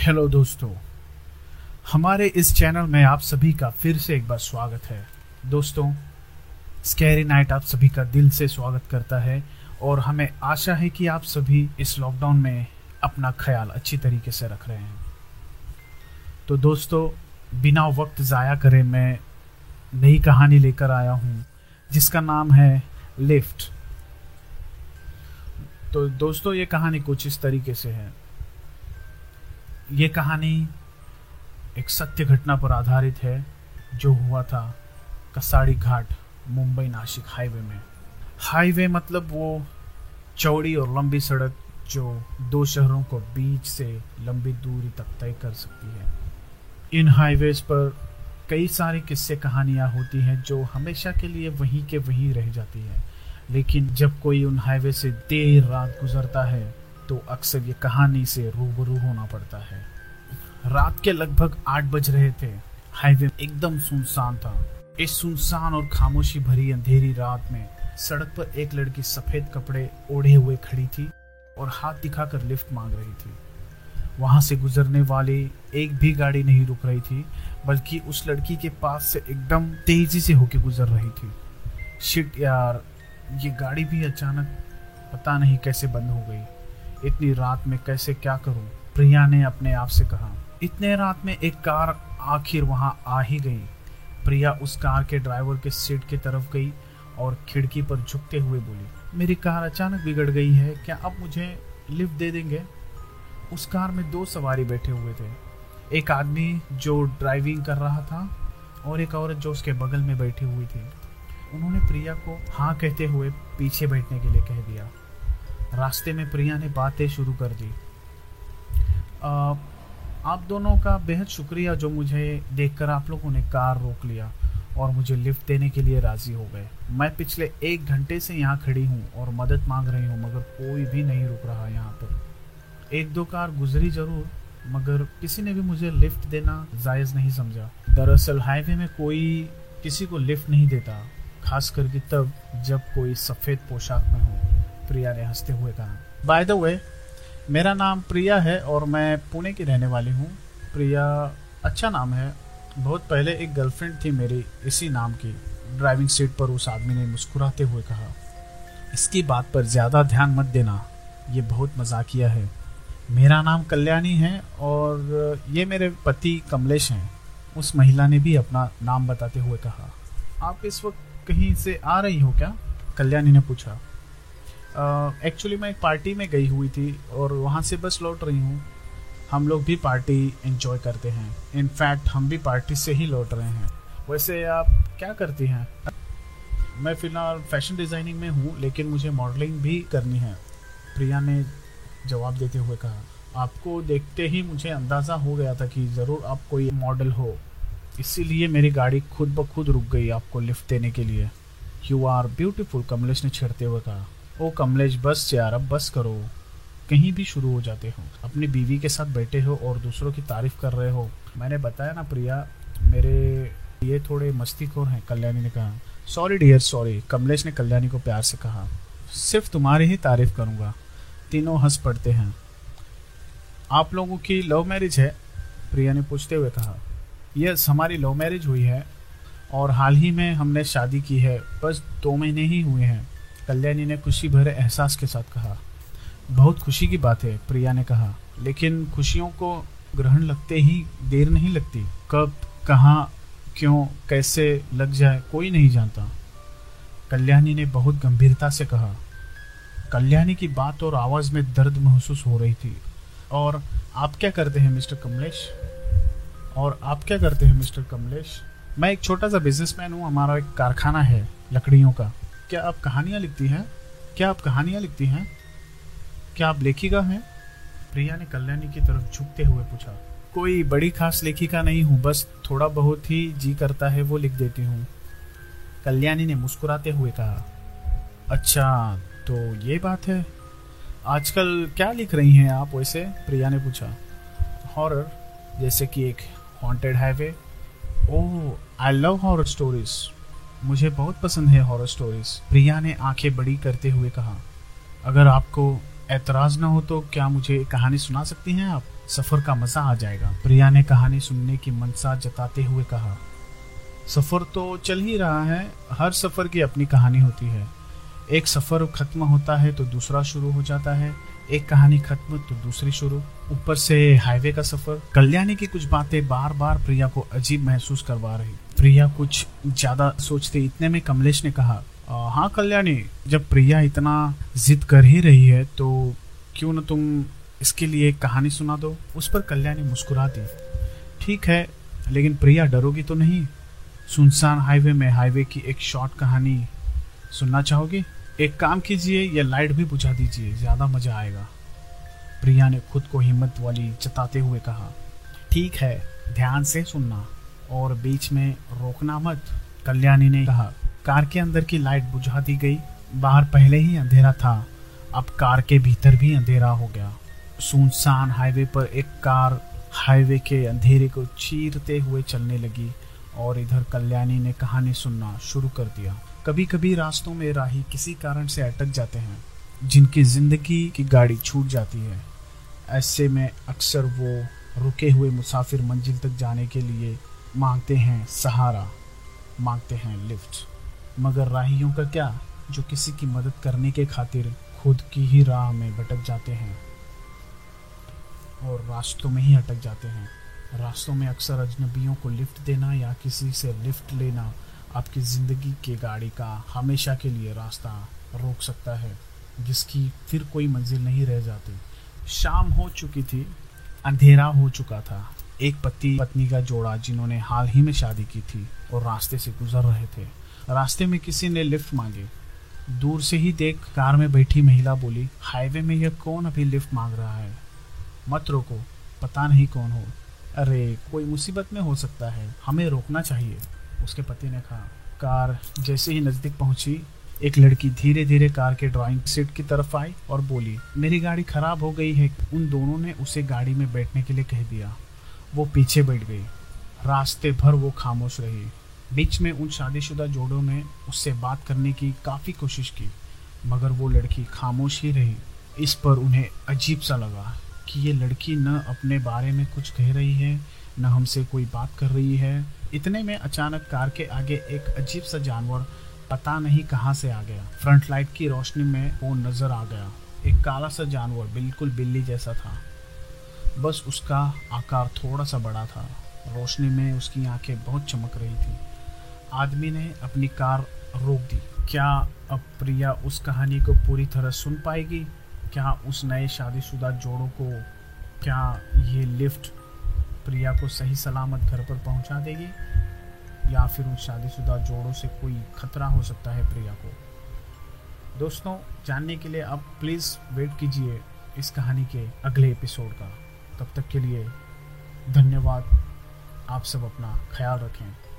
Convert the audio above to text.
Hello दोस्तों, हमारे इस चैनल में आप सभी का फिर से एक बार स्वागत है। दोस्तों स्कैरी नाइट आप सभी का दिल से स्वागत करता है और हमें आशा है कि आप सभी इस लॉकडाउन में अपना ख्याल अच्छी तरीके से रख रहे हैं। तो दोस्तों, बिना वक्त ज़ाया करे, मैं नई कहानी लेकर आया हूँ, जिसका नाम है लिफ्ट तो दोस्तों, ये कहानी कुछ इस तरीके से है। ये कहानी एक सत्य घटना पर आधारित है, जो हुआ था कसाड़ी घाट, मुंबई नासिक हाईवे में। हाईवे मतलब वो चौड़ी और लंबी सड़क, जो दो शहरों को बीच से लंबी दूरी तक तय कर सकती है। इन हाईवेज पर कई सारी किस्से कहानियाँ होती हैं, जो हमेशा के लिए वहीं के वहीं रह जाती है। लेकिन जब कोई उन हाईवे से देर रात गुजरता है तो अक्सर ये कहानी से रूबरू होना पड़ता है। रात के लगभग आठ बज रहे थे। हाईवे एकदम सुनसान था। इस सुनसान और खामोशी भरी अंधेरी रात में सड़क पर एक लड़की सफ़ेद कपड़े ओढ़े हुए खड़ी थी और हाथ दिखाकर लिफ्ट मांग रही थी। वहाँ से गुजरने वाली एक भी गाड़ी नहीं रुक रही थी, बल्कि उस लड़की के पास से एकदम तेज़ी से होके गुजर रही थी। शिट यार, ये गाड़ी भी अचानक पता नहीं कैसे बंद हो गई। इतनी रात में कैसे क्या करूँ? प्रिया ने अपने आप से कहा। इतने रात में एक कार आखिर वहाँ आ ही गई। प्रिया उस कार के ड्राइवर के सीट की तरफ़ गई और खिड़की पर झुकते हुए बोली, मेरी कार अचानक बिगड़ गई है, क्या आप मुझे लिफ्ट दे देंगे? उस कार में दो सवारी बैठे हुए थे। एक आदमी जो ड्राइविंग कर रहा था और एक औरत जो उसके बगल में बैठी हुई थी। उन्होंने प्रिया को हाँ कहते हुए पीछे बैठने के लिए कह दिया। रास्ते में प्रिया ने बातें शुरू कर दी। आप दोनों का बेहद शुक्रिया जो मुझे देखकर आप लोगों ने कार रोक लिया और मुझे लिफ्ट देने के लिए राज़ी हो गए। मैं पिछले एक घंटे से यहाँ खड़ी हूँ और मदद मांग रही हूँ, मगर कोई भी नहीं रुक रहा यहाँ पर। एक दो कार गुजरी ज़रूर, मगर किसी ने भी मुझे लिफ्ट देना जायज़ नहीं समझा। दरअसल हाईवे में कोई किसी को लिफ्ट नहीं देता, खास करके तब जब कोई सफ़ेद पोशाक में हो। प्रिया ने हँसते हुए कहा। बाय द वे मेरा नाम प्रिया है और मैं पुणे की रहने वाली हूँ। प्रिया अच्छा नाम है। बहुत पहले एक गर्लफ्रेंड थी मेरी, इसी नाम की। ड्राइविंग सीट पर उस आदमी ने मुस्कुराते हुए कहा, इसकी बात पर ज़्यादा ध्यान मत देना। ये बहुत मजाकिया है। मेरा नाम कल्याणी है और ये मेरे पति कमलेश हैं। उस महिला ने भी अपना नाम बताते हुए कहा, आप इस वक्त कहीं से आ रही हो क्या? कल्याणी ने पूछा एक्चुअली मैं एक पार्टी में गई हुई थी और वहाँ से बस लौट रही हूँ। हम लोग भी पार्टी इन्जॉय करते हैं। इनफैक्ट हम भी पार्टी से ही लौट रहे हैं। वैसे आप क्या करती हैं? मैं फ़िलहाल फ़ैशन डिज़ाइनिंग में हूँ, लेकिन मुझे मॉडलिंग भी करनी है। प्रिया ने जवाब देते हुए कहा, आपको देखते ही मुझे अंदाज़ा हो गया था कि ज़रूर आप कोई मॉडल हो। इसीलिए मेरी गाड़ी खुद ब खुद रुक गई आपको लिफ्ट देने के लिए। यू आर ब्यूटीफुल कमलेश ने छेड़ते हुए कहा। ओ कमलेश, बस यार, अब बस करो। कहीं भी शुरू हो जाते हो। अपनी बीवी के साथ बैठे हो और दूसरों की तारीफ़ कर रहे हो। मैंने बताया ना प्रिया, मेरे ये थोड़े मस्तीखोर हैं, कल्याणी ने कहा। सॉरी डियर सॉरी कमलेश ने कल्याणी को प्यार से कहा। सिर्फ़ तुम्हारी ही तारीफ़ करूँगा। तीनों हंस पड़ते हैं। आप लोगों की लव मैरिज है? प्रिया ने पूछते हुए कहा। यस, हमारी लव मैरिज हुई है और हाल ही में हमने शादी की है। बस दो महीने ही हुए हैं। कल्याणी ने खुशी भरे एहसास के साथ कहा, बहुत खुशी की बात है, प्रिया ने कहा, लेकिन खुशियों को ग्रहण लगते ही देर नहीं लगती। कब, कहाँ, क्यों, कैसे लग जाए, कोई नहीं जानता। कल्याणी ने बहुत गंभीरता से कहा, कल्याणी की बात और आवाज़ में दर्द महसूस हो रही थी। और आप क्या करते हैं, मिस्टर कमलेश? और आप क्या करते हैं, मिस्टर कमलेश? मैं एक छोटा सा बिजनेसमैन हूँ, हमारा एक कारखाना है लकड़ियों का। क्या आप कहानियाँ लिखती हैं? क्या आप कहानियाँ लिखती हैं? क्या आप लेखिका हैं? प्रिया ने कल्याणी की तरफ़ झुकते हुए पूछा। कोई बड़ी खास लेखिका नहीं हूँ, बस थोड़ा बहुत ही जी करता है, वो लिख देती हूँ। कल्याणी ने मुस्कुराते हुए कहा अच्छा तो ये बात है। आजकल क्या लिख रही हैं आप वैसे? प्रिया ने पूछा। हॉरर, जैसे कि एक haunted highway. Oh, I love horror stories. मुझे बहुत पसंद है हॉरर स्टोरीज प्रिया ने आँखें बड़ी करते हुए कहा, अगर आपको एतराज़ ना हो तो क्या मुझे कहानी सुना सकती हैं आप? सफ़र का मज़ा आ जाएगा. प्रिया ने कहानी सुनने की मनसा जताते हुए कहा, सफ़र तो चल ही रहा है, हर सफ़र की अपनी कहानी होती है। एक सफ़र खत्म होता है तो दूसरा शुरू हो जाता है, एक कहानी खत्म तो दूसरी शुरू। ऊपर से हाईवे का सफ़र। कल्याणी की कुछ बातें बार बार प्रिया को अजीब महसूस करवा रही। प्रिया कुछ ज़्यादा सोचते इतने में कमलेश ने कहा हाँ कल्याणी, जब प्रिया इतना जिद कर ही रही है तो क्यों ना तुम इसके लिए एक कहानी सुना दो? उस पर कल्याणी मुस्कुरा दी ठीक है, लेकिन प्रिया डरोगी तो नहीं? सुनसान हाईवे में हाईवे की एक शॉर्ट कहानी सुनना चाहोगे? एक काम कीजिए, या लाइट भी बुझा दीजिए, ज़्यादा मज़ा आएगा। प्रिया ने खुद को हिम्मत वाली जताते हुए कहा, ठीक है, ध्यान से सुनना। और बीच में रोकना मत, कल्याणी ने कहा। कार के अंदर की लाइट बुझा दी गई। बाहर पहले ही अंधेरा था। अब कार के भीतर भी अंधेरा हो गया। सुनसान हाईवे पर एक कार हाईवे के अंधेरे को चीरते हुए चलने लगी और इधर कल्याणी ने कहानी सुनना शुरू कर दिया। कभी कभी रास्तों में राही किसी कारण से अटक जाते हैं, जिनकी ज़िंदगी की गाड़ी छूट जाती है। ऐसे में अक्सर वो रुके हुए मुसाफिर मंजिल तक जाने के लिए मांगते हैं सहारा, मांगते हैं लिफ्ट। मगर राहियों का क्या, जो किसी की मदद करने के खातिर खुद की ही राह में भटक जाते हैं और रास्तों में ही अटक जाते हैं? रास्तों में अक्सर अजनबियों को लिफ्ट देना या किसी से लिफ्ट लेना आपकी ज़िंदगी के गाड़ी का हमेशा के लिए रास्ता रोक सकता है, जिसकी फिर कोई मंजिल नहीं रह जाती। शाम हो चुकी थी, अंधेरा हो चुका था। एक पति, पत्नी का जोड़ा जिन्होंने हाल ही में शादी की थी और रास्ते से गुजर रहे थे। रास्ते में किसी ने लिफ्ट मांगे। दूर से ही देख कार में बैठी महिला बोली, हाईवे में यह कौन अभी लिफ्ट मांग रहा है? मत रोको, पता नहीं कौन हो। अरे, कोई मुसीबत में हो सकता है, हमें रोकना चाहिए। उसके पति ने कहा। कार जैसे ही नज़दीक पहुँची, एक लड़की धीरे धीरे कार के ड्राइंग सीट की तरफ़ आई और बोली, मेरी गाड़ी खराब हो गई है। उन दोनों ने उसे गाड़ी में बैठने के लिए कह दिया। वो पीछे बैठ गई। रास्ते भर वो खामोश रही। बीच में उन शादीशुदा जोड़ों ने उससे बात करने की काफ़ी कोशिश की, मगर वो लड़की खामोश ही रही। इस पर उन्हें अजीब सा लगा कि ये लड़की न अपने बारे में कुछ कह रही है, न हमसे कोई बात कर रही है। इतने में अचानक कार के आगे एक अजीब सा जानवर पता नहीं कहाँ से आ गया। फ्रंट लाइट की रोशनी में वो नज़र आ गया। एक काला सा जानवर बिल्कुल बिल्ली जैसा था। बस उसका आकार थोड़ा सा बड़ा था। रोशनी में उसकी आँखें बहुत चमक रही थी। आदमी ने अपनी कार रोक दी। क्या अब प्रिया उस कहानी को पूरी तरह सुन पाएगी? क्या उस नए शादीशुदा जोड़ों को, क्या ये लिफ्ट प्रिया को सही सलामत घर पर पहुँचा देगी? या फिर उन शादीशुदा जोड़ों से कोई खतरा हो सकता है प्रिया को? दोस्तों, जानने के लिए आप प्लीज़ वेट कीजिए इस कहानी के अगले एपिसोड का। तब तक के लिए धन्यवाद। आप सब अपना ख्याल रखें।